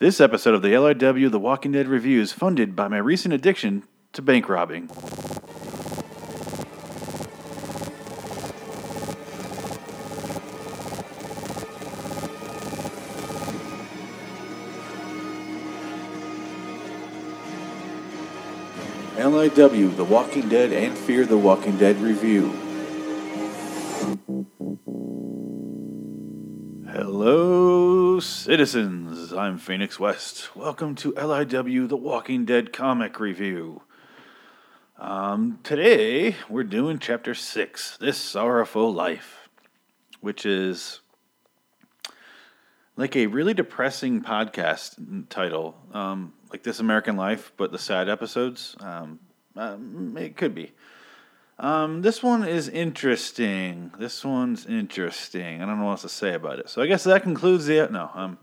This episode of the LIW The Walking Dead Review is funded by my recent addiction to bank robbing. LIW The Walking Dead and Fear the Walking Dead Review. Citizens. I'm Phoenix West. Welcome to LIW The Walking Dead comic review. Um, today, we're doing chapter 6 This Sorrowful Life, which is like a really depressing podcast title, um, like This American Life, but the sad episodes. Um, um, it could be. Um, this one is interesting. This one's interesting. I don't know what else to say about it. So I guess that concludes the no. Um,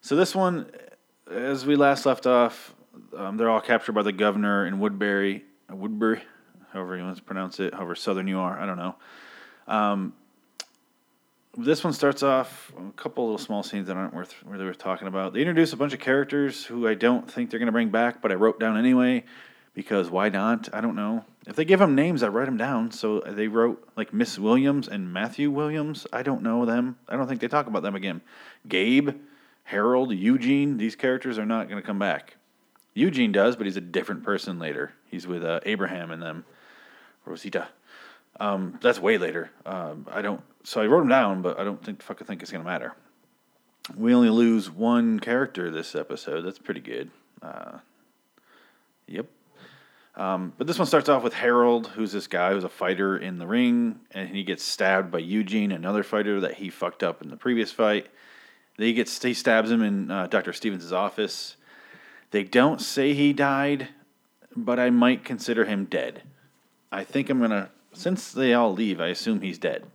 so this one, as we last left off, um, they're all captured by the governor in Woodbury, Woodbury, however you want to pronounce it, however southern you are. I don't know. Um, this one starts off a couple little small scenes that aren't worth really worth talking about. They introduce a bunch of characters who I don't think they're going to bring back, but I wrote down anyway because why not? I don't know. If they give them names, I write them down. So they wrote like Miss Williams and Matthew Williams. I don't know them. I don't think they talk about them again. Gabe, Harold, Eugene. These characters are not going to come back. Eugene does, but he's a different person later. He's with uh, Abraham and them. Rosita. Um, that's way later. Um, I don't. So I wrote them down, but I don't think fucking think it's going to matter. We only lose one character this episode. That's pretty good. Uh, yep. Um, but this one starts off with Harold, who's this guy who's a fighter in the ring, and he gets stabbed by Eugene, another fighter that he fucked up in the previous fight. They get he stabs him in uh, Doctor Stevens' office. They don't say he died, but I might consider him dead. I think I'm gonna since they all leave, I assume he's dead.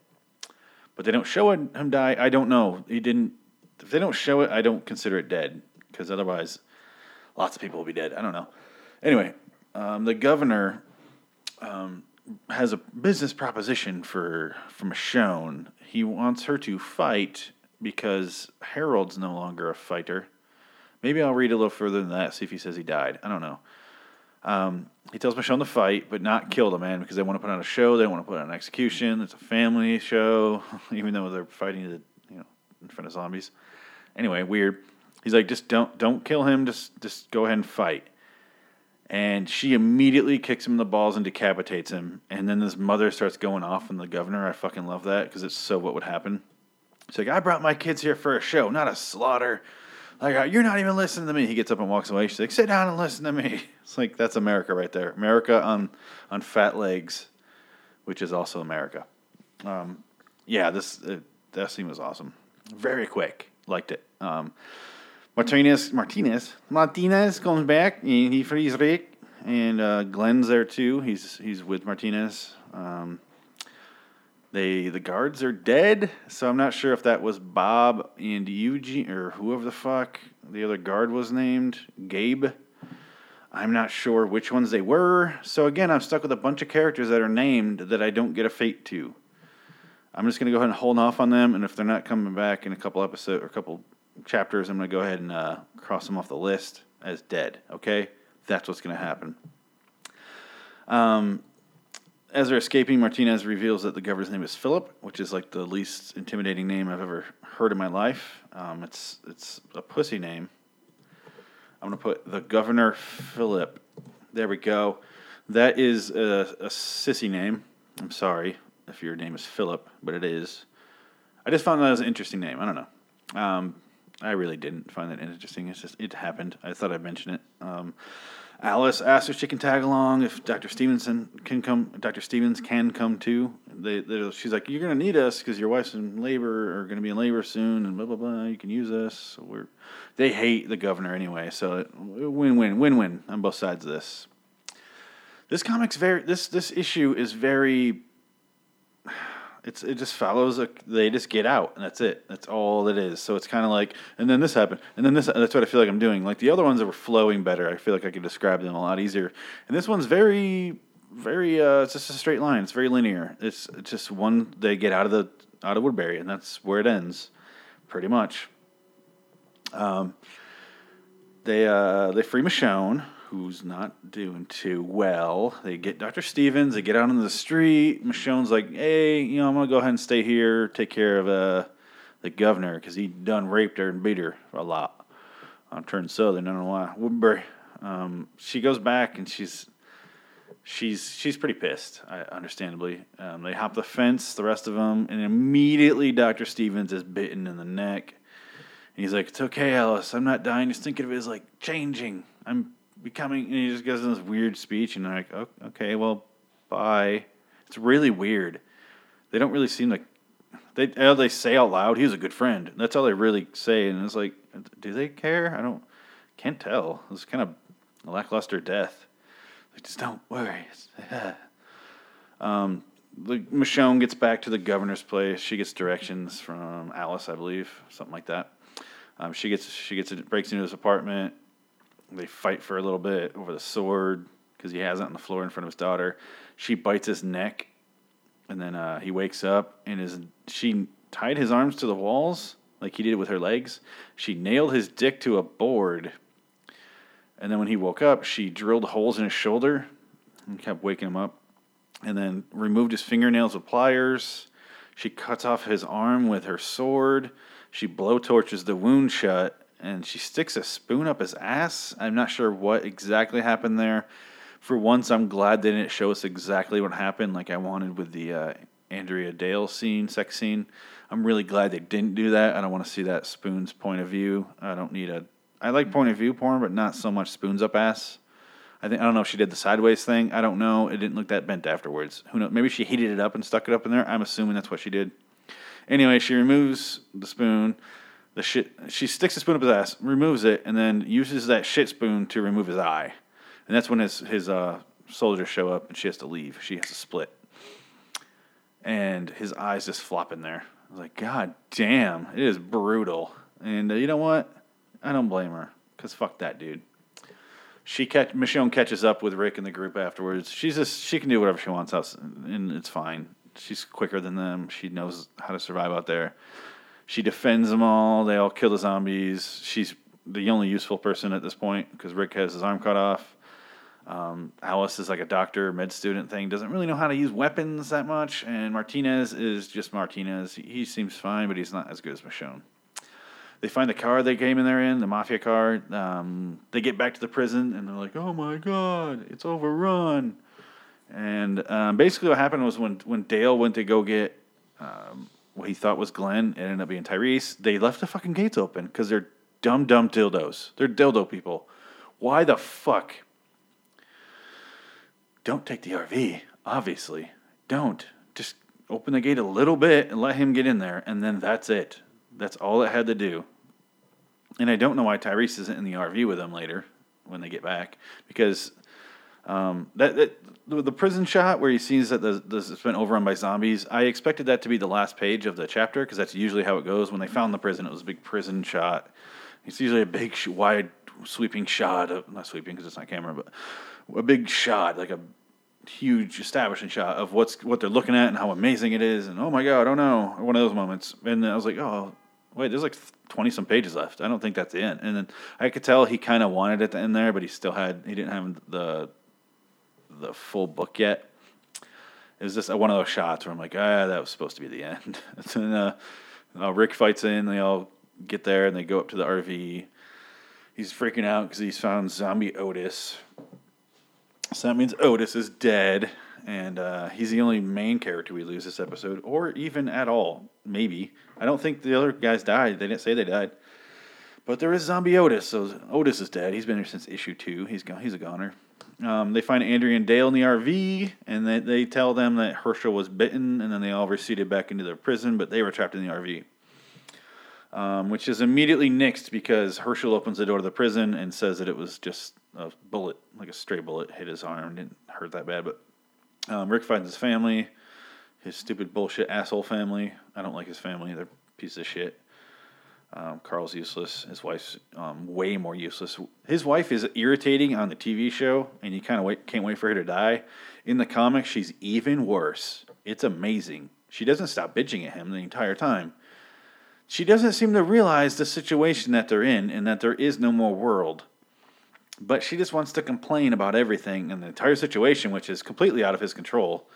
But they don't show him die. I don't know. He didn't. If they don't show it, I don't consider it dead because otherwise, lots of people will be dead. I don't know. Anyway, um, the governor um, has a business proposition for for Michonne. He wants her to fight because Harold's no longer a fighter. Maybe I'll read a little further than that, see if he says he died. I don't know. Um, he tells Michonne to fight, but not kill the man because they want to put on a show. They want to put on an execution. It's a family show, even though they're fighting the, you know in front of zombies. Anyway, weird. He's like, just don't don't kill him. Just just go ahead and fight and she immediately kicks him in the balls and decapitates him. And then his mother starts going off on the governor. I fucking love that because it's so what would happen. She's like, I brought my kids here for a show, not a slaughter. Like, uh, you're not even listening to me. He gets up and walks away. She's like, sit down and listen to me. It's like, that's America right there. America on, on fat legs, which is also America. Um, yeah, this uh, that scene was awesome. Very quick. Liked it. Um, Martinez, Martinez, Martinez comes back and he frees Rick, and uh, Glenn's there too. He's he's with Martinez. Um, they the guards are dead, so I'm not sure if that was Bob and Eugene or whoever the fuck the other guard was named, Gabe. I'm not sure which ones they were. So again, I'm stuck with a bunch of characters that are named that I don't get a fate to. I'm just gonna go ahead and hold off on them, and if they're not coming back in a couple episodes or a couple chapters, I'm going to go ahead and uh, cross them off the list as dead. Okay, that's what's going to happen. Um, as they're escaping, Martinez reveals that the governor's name is Philip, which is like the least intimidating name I've ever heard in my life. Um, it's it's a pussy name. I'm gonna put the governor Philip. There we go. That is a, a sissy name. I'm sorry if your name is Philip, but it is. I just found that as an interesting name. I don't know. Um, I really didn't find that interesting. It's just it happened. I thought I'd mention it. Um, Alice asked if she can tag along. If Dr. Stevenson can come, Dr. Stevens can come too. They, she's like, you're gonna need us because your wife's in labor or gonna be in labor soon, and blah blah blah. You can use us. We're. They hate the governor anyway, so win win win win on both sides of this. This comic's very. This this issue is very it's it just follows. A, they just get out, and that's it. That's all it is. So it's kind of like, and then this happened, and then this. That's what I feel like I'm doing. Like the other ones that were flowing better. I feel like I could describe them a lot easier. And this one's very, very. Uh, it's just a straight line. It's very linear. It's, it's just one. They get out of the out of Woodbury, and that's where it ends, pretty much. Um, they uh, they free Michonne, who's not doing too well. They get Dr. Stevens. They get out on the street. Michonne's like, "Hey, you know, I'm gonna go ahead and stay here, take care of uh, the governor, because he done raped her and beat her a lot. I'm turned southern. I don't know why. Woodbury. Um, she goes back and she's she's she's pretty pissed, understandably. Um, they hop the fence, the rest of them, and immediately Dr. Stevens is bitten in the neck. And he's like, "It's okay, Alice. I'm not dying. Just think of it as like changing. I'm becoming." And he just gives this weird speech, and like, oh, "Okay, well, bye." It's really weird. They don't really seem like they they say out loud, "He was a good friend." That's all they really say, and it's like, do they care? I don't can't tell. It's kind of a lackluster death. Like, just don't worry. um, the Michonne gets back to the governor's place. She gets directions from Alice, I believe, something like that. Um, she gets she gets breaks into his apartment. They fight for a little bit over the sword because he has it on the floor in front of his daughter. She bites his neck, and then uh, he wakes up and his she tied his arms to the walls like he did with her legs. She nailed his dick to a board and then when he woke up, she drilled holes in his shoulder and kept waking him up. And then removed his fingernails with pliers. She cuts off his arm with her sword. She blowtorches the wound shut. And she sticks a spoon up his ass. I'm not sure what exactly happened there. For once, I'm glad they didn't show us exactly what happened like I wanted with the uh, Andrea Dale scene, sex scene. I'm really glad they didn't do that. I don't want to see that spoon's point of view. I don't need a I like point of view porn, but not so much spoons up ass. I think I don't know if she did the sideways thing. I don't know. It didn't look that bent afterwards. Who knows? Maybe she heated it up and stuck it up in there. I'm assuming that's what she did. Anyway, she removes the spoon. The shit. She sticks the spoon up his ass, removes it, and then uses that shit spoon to remove his eye. And that's when his his uh, soldiers show up, and she has to leave. She has to split, and his eyes just flop in there. I was like, God damn, it is brutal. And uh, you know what? I don't blame her because fuck that dude. She catch Michonne catches up with Rick and the group afterwards. She's just she can do whatever she wants out, and it's fine. She's quicker than them. She knows how to survive out there. She defends them all. They all kill the zombies. She's the only useful person at this point because Rick has his arm cut off. Um, Alice is like a doctor, med student thing, doesn't really know how to use weapons that much. And Martinez is just Martinez. He seems fine, but he's not as good as Michonne. They find the car they came in there in, the mafia car. Um, they get back to the prison and they're like, "Oh my god, it's overrun." And um, basically, what happened was when when Dale went to go get um, what he thought was Glenn, it ended up being Tyrese. They left the fucking gates open because they're dumb, dumb dildos. They're dildo people. Why the fuck? Don't take the RV. Obviously, don't. Just open the gate a little bit and let him get in there, and then that's it. That's all it had to do. And I don't know why Tyrese isn't in the RV with them later when they get back because um, that, that the, the, prison shot where he sees that the, this has been overrun by zombies. I expected that to be the last page of the chapter because that's usually how it goes. When they found the prison, it was a big prison shot. It's usually a big, wide, sweeping shot of not sweeping because it's not camera, but a big shot, like a huge establishing shot of what's what they're looking at and how amazing it is, and oh my god, oh no, one of those moments. And I was like, oh, wait, there's like 20 some pages left. I don't think that's it. And then I could tell he kind of wanted it to end there, but he still had, he didn't have the, the full book yet. It was just one of those shots where I'm like, ah, that was supposed to be the end. and then uh, uh, Rick fights in, they all get there and they go up to the RV. He's freaking out because he's found zombie Otis. So that means Otis is dead and uh, he's the only main character we lose this episode, or even at all. Maybe I don't think the other guys died. They didn't say they died, but there is Zombie Otis. So Otis is dead. He's been here since issue two. He's gone. He's a goner. Um, they find Andrea and Dale in the RV, and they, they tell them that Hershel was bitten, and then they all receded back into their prison, but they were trapped in the RV. Um, which is immediately nixed because Hershel opens the door to the prison and says that it was just a bullet, like a stray bullet, hit his arm. Didn't hurt that bad, but um, Rick finds his family, his stupid bullshit asshole family. I don't like his family; they're pieces of shit. Um, Carl's useless. His wife's um, way more useless. His wife is irritating on the TV show, and you kind of can't wait for her to die. In the comics, she's even worse. It's amazing. She doesn't stop bitching at him the entire time. she doesn't seem to realize the situation that they're in and that there is no more world. But she just wants to complain about everything and the entire situation, which is completely out of his control.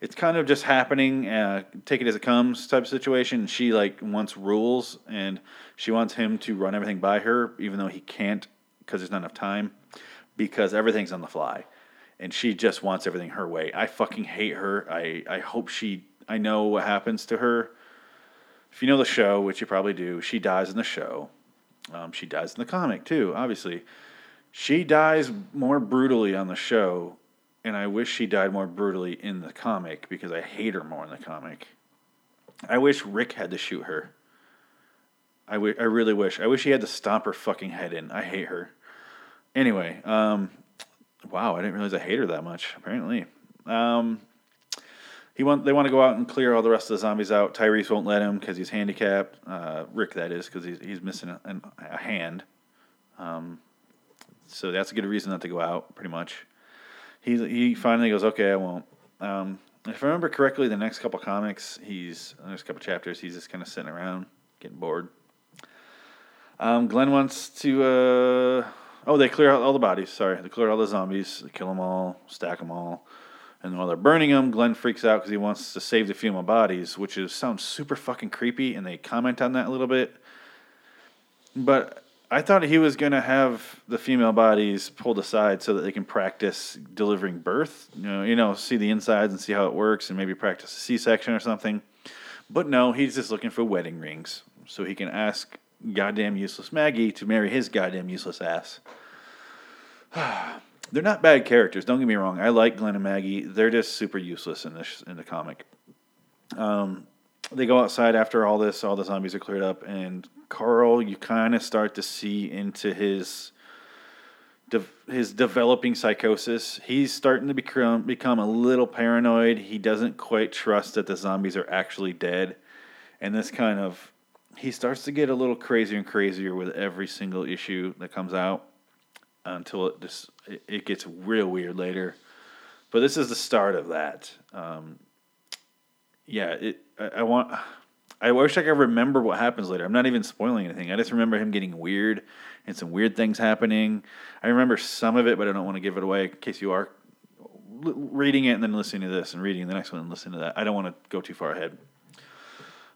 It's kind of just happening, uh, take it as it comes type of situation. She like wants rules and she wants him to run everything by her, even though he can't because there's not enough time, because everything's on the fly, and she just wants everything her way. I fucking hate her. I I hope she. I know what happens to her. If you know the show, which you probably do, she dies in the show. Um, she dies in the comic too, obviously. She dies more brutally on the show, and I wish she died more brutally in the comic because I hate her more in the comic. I wish Rick had to shoot her. I, w- I really wish. I wish he had to stomp her fucking head in. I hate her. Anyway, um, wow, I didn't realize I hate her that much. Apparently, um, he want they want to go out and clear all the rest of the zombies out. Tyrese won't let him because he's handicapped. Uh, Rick, that is, because he's he's missing a, a hand. Um, so that's a good reason not to go out. Pretty much, he he finally goes, okay, I won't. Um, if I remember correctly, the next couple comics, he's the next couple chapters, he's just kind of sitting around getting bored. Um, Glenn wants to. Uh, oh, they clear out all the bodies. Sorry, they clear out all the zombies. They kill them all, stack them all, and while they're burning them, Glenn freaks out because he wants to save the female bodies, which is sounds super fucking creepy. And they comment on that a little bit. But I thought he was going to have the female bodies pulled aside so that they can practice delivering birth. You know, you know, see the insides and see how it works, and maybe practice a C-section or something. But no, he's just looking for wedding rings so he can ask goddamn useless Maggie to marry his goddamn useless ass. They're not bad characters. Don't get me wrong. I like Glenn and Maggie. They're just super useless in this in the comic. Um, they go outside after all this. All the zombies are cleared up, and Carl, you kind of start to see into his de- his developing psychosis. He's starting to become become a little paranoid. He doesn't quite trust that the zombies are actually dead, and this kind of he starts to get a little crazier and crazier with every single issue that comes out until it just it, gets real weird later. But this is the start of that. Um, yeah, it. I, I want. I wish I could remember what happens later. I'm not even spoiling anything. I just remember him getting weird and some weird things happening. I remember some of it, but I don't want to give it away in case you are reading it and then listening to this and reading the next one and listening to that. I don't want to go too far ahead.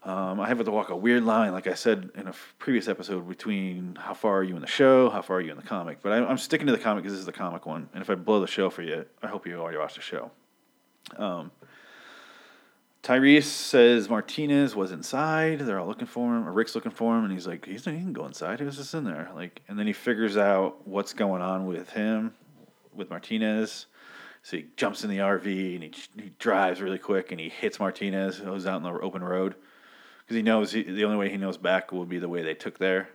Um, I have to walk a weird line, like I said in a previous episode, between how far are you in the show, how far are you in the comic. But I, am sticking to the comic because this is the comic one. And if I blow the show for you, I hope you already watched the show. Um, Tyrese says Martinez was inside. They're all looking for him, or Rick's looking for him, and he's like, he's he can go inside. He was just in there, like. And then he figures out what's going on with him, with Martinez. So he jumps in the RV and he, he drives really quick and he hits Martinez, who's out in the open road because he knows he, the only way he knows back will be the way they took there,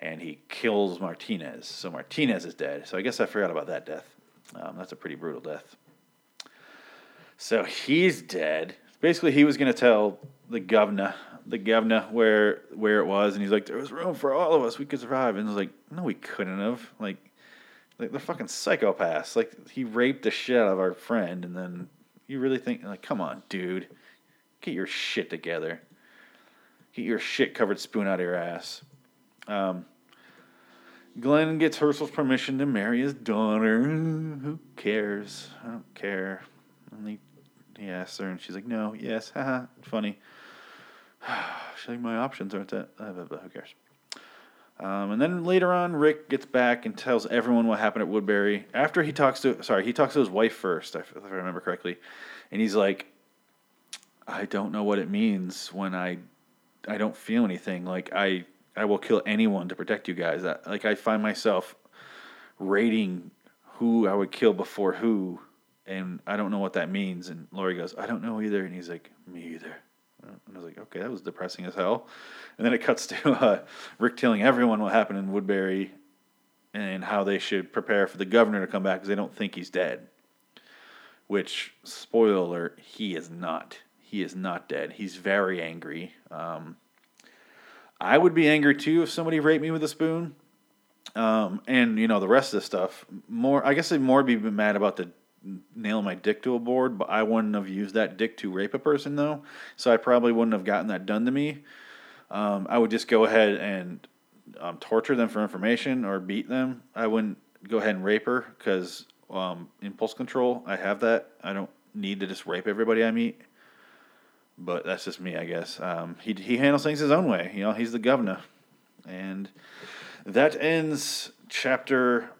and he kills Martinez. So Martinez is dead. So I guess I forgot about that death. Um, that's a pretty brutal death. So he's dead. Basically, he was going to tell the governor, the governor, where where it was, and he's like, "There was room for all of us. We could survive." And I was like, "No, we couldn't have." Like, like the fucking psychopaths. Like he raped the shit out of our friend, and then you really think, like, come on, dude, get your shit together. Get your shit covered spoon out of your ass. Um, Glenn gets Hershel's permission to marry his daughter. Who cares? I don't care. And he, he asks her, and she's like, no, yes, haha, funny. she's like, my options aren't that. Uh, who cares? Um, and then later on, Rick gets back and tells everyone what happened at Woodbury. After he talks to, sorry, he talks to his wife first, if I remember correctly. And he's like, I don't know what it means when I I don't feel anything. Like I I will kill anyone to protect you guys. I, like I find myself rating who I would kill before who, and I don't know what that means. And Lori goes, I don't know either. And he's like, me either. And I was like, okay, that was depressing as hell. And then it cuts to uh, Rick telling everyone what happened in Woodbury and how they should prepare for the governor to come back because they don't think he's dead. Which, spoiler alert, he is not he is not dead. He's very angry. Um, I would be angry too if somebody raped me with a spoon. Um, and you know the rest of the stuff. More, I guess I'd more be mad about the nail my dick to a board, but I wouldn't have used that dick to rape a person though. So I probably wouldn't have gotten that done to me. um, I would just go ahead and um, torture them for information or beat them. I wouldn't go ahead and rape her because um, impulse control, I have that. I don't need to just rape everybody I meet. But that's just me, I guess. Um, he he handles things his own way. You know, he's the governor, and that ends chapter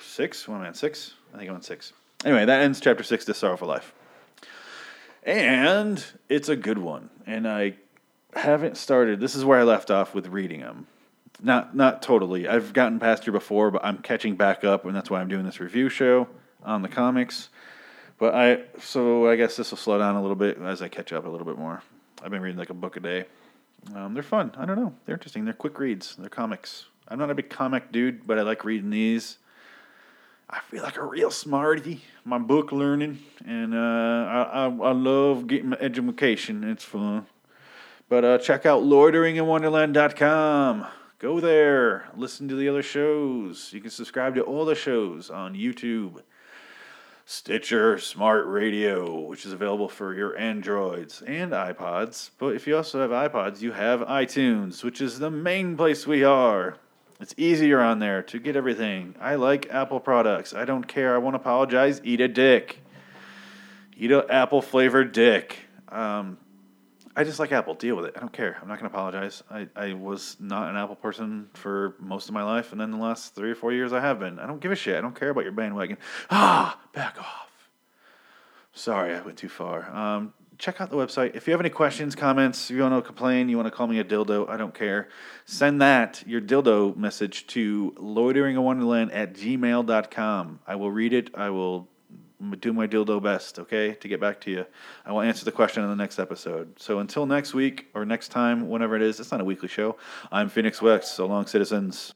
six. One man, six. I think I'm on six. Anyway, that ends chapter six. This sorrowful life, and it's a good one. And I haven't started. This is where I left off with reading them. Not not totally. I've gotten past here before, but I'm catching back up, and that's why I'm doing this review show on the comics. But I so I guess this will slow down a little bit as I catch up a little bit more. I've been reading like a book a day. Um, they're fun. I don't know. They're interesting. They're quick reads. They're comics. I'm not a big comic dude, but I like reading these. I feel like a real smarty. My book learning, and uh, I, I I love getting my education. It's fun. But uh, check out loiteringinwonderland.com. Go there. Listen to the other shows. You can subscribe to all the shows on YouTube. Stitcher Smart Radio, which is available for your Androids and iPods. But if you also have iPods, you have iTunes, which is the main place we are. It's easier on there to get everything. I like Apple products. I don't care. I won't apologize. Eat a dick. Eat a apple flavored dick. Um, I just like Apple. Deal with it. I don't care. I'm not going to apologize. I, I was not an Apple person for most of my life, and then the last three or four years I have been. I don't give a shit. I don't care about your bandwagon. Ah, back off. Sorry, I went too far. Um, check out the website. If you have any questions, comments, you want to complain, you want to call me a dildo, I don't care. Send that, your dildo message, to loiteringinwonderland at gmail.com. I will read it. I will do my dildo best, okay, to get back to you. I will answer the question in the next episode. So until next week or next time, whenever it is, it's not a weekly show. I'm Phoenix West. So long, citizens.